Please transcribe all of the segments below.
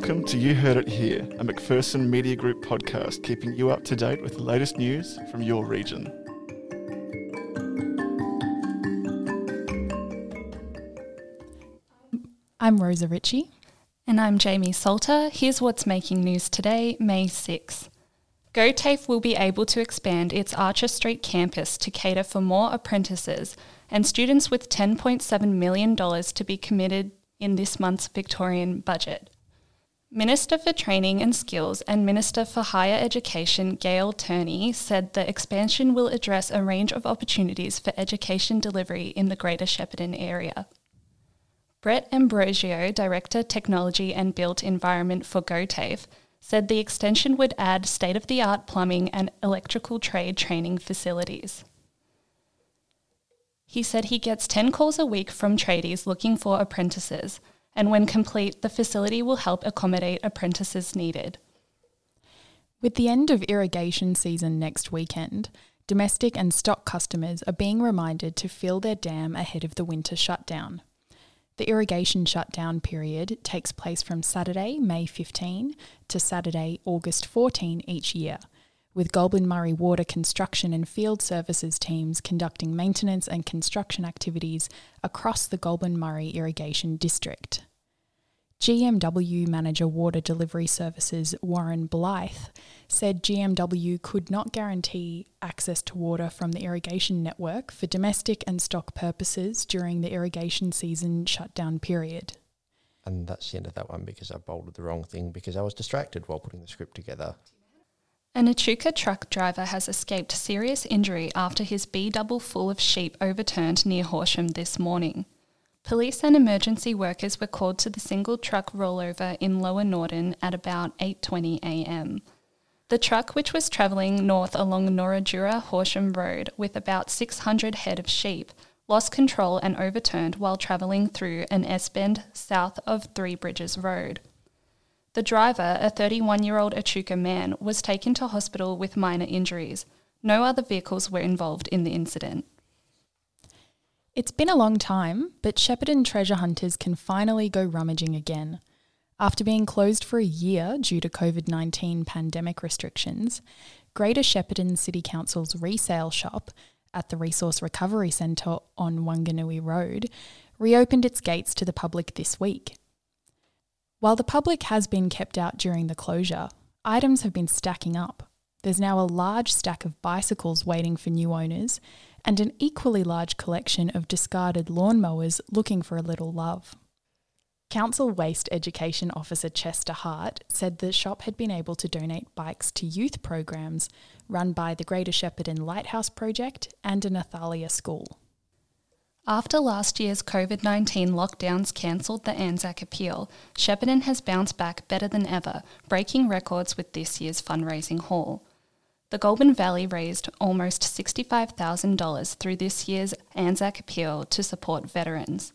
Welcome to You Heard It Here, a McPherson Media Group podcast keeping you up to date with the latest news from your region. I'm Rosa Ritchie. And I'm Jamie Salter. Here's what's making news today, May 6. GoTAFE will be able to expand its Archer Street campus to cater for more apprentices and students with $10.7 million to be committed in this month's Victorian budget. Minister for Training and Skills and Minister for Higher Education Gayle Tierney said the expansion will address a range of opportunities for education delivery in the Greater Shepparton area. Brett Ambrosio, Director Technology and Built Environment for GoTAFE, said the extension would add state of the art plumbing and electrical trade training facilities. He said he gets 10 calls a week from tradies looking for apprentices and when complete, the facility will help accommodate apprentices needed. With the end of irrigation season next weekend, domestic and stock customers are being reminded to fill their dam ahead of the winter shutdown. The irrigation shutdown period takes place from Saturday, May 15 to Saturday, August 14 each year, with Goulburn Murray Water Construction and Field Services teams conducting maintenance and construction activities across the Goulburn Murray Irrigation District. GMW Manager Water Delivery Services Warren Blythe said GMW could not guarantee access to water from the irrigation network for domestic and stock purposes during the irrigation season shutdown period. And that's the end of that one because I bolded the wrong thing because I was distracted while putting the script together. An Echuca truck driver has escaped serious injury after his B double full of sheep overturned near Horsham this morning. Police and emergency workers were called to the single truck rollover in Lower Norton at about 8:20 a.m. The truck, which was travelling north along Noradjuha Horsham Road with about 600 head of sheep, lost control and overturned while travelling through an S bend south of Three Bridges Road. The driver, a 31 year old Echuca man, was taken to hospital with minor injuries. No other vehicles were involved in the incident. It's been a long time, but Shepparton treasure hunters can finally go rummaging again. After being closed for a year due to COVID 19 pandemic restrictions, Greater Shepparton City Council's resale shop at the Resource Recovery Centre on Wanganui Road reopened its gates to the public this week. While the public has been kept out during the closure, items have been stacking up. There's now a large stack of bicycles waiting for new owners and an equally large collection of discarded lawnmowers looking for a little love. Council Waste Education Officer Chester Hart said the shop had been able to donate bikes to youth programs run by the Greater Shepparton Lighthouse Project and an Athalia school. After last year's COVID 19 lockdowns cancelled the Anzac appeal, Shepparton has bounced back better than ever, breaking records with this year's fundraising haul. The Goulburn Valley raised almost $65,000 through this year's Anzac Appeal to support veterans.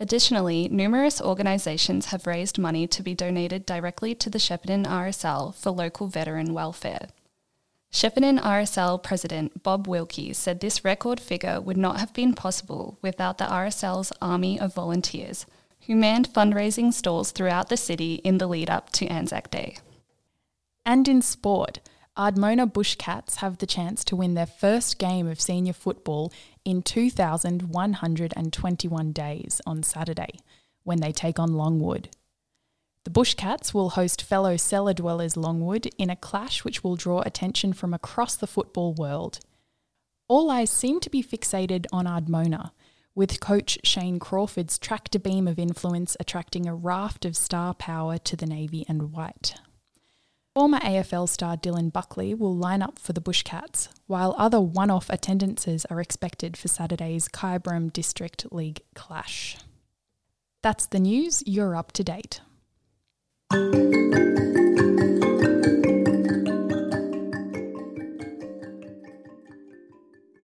Additionally, numerous organisations have raised money to be donated directly to the Shepparton RSL for local veteran welfare. Shepparton RSL President Bob Wilkie said this record figure would not have been possible without the RSL's army of volunteers, who manned fundraising stalls throughout the city in the lead up to Anzac Day. And in sport, Ardmona Bushcats have the chance to win their first game of senior football in 2,121 days on Saturday when they take on Longwood. The Bushcats will host fellow cellar dwellers Longwood in a clash which will draw attention from across the football world. All eyes seem to be fixated on Ardmona, with coach Shane Crawford's tractor beam of influence attracting a raft of star power to the navy and white. Former AFL star Dylan Buckley will line up for the Bushcats, while other one off attendances are expected for Saturday's Kyabram District League clash. That's the news, you're up to date.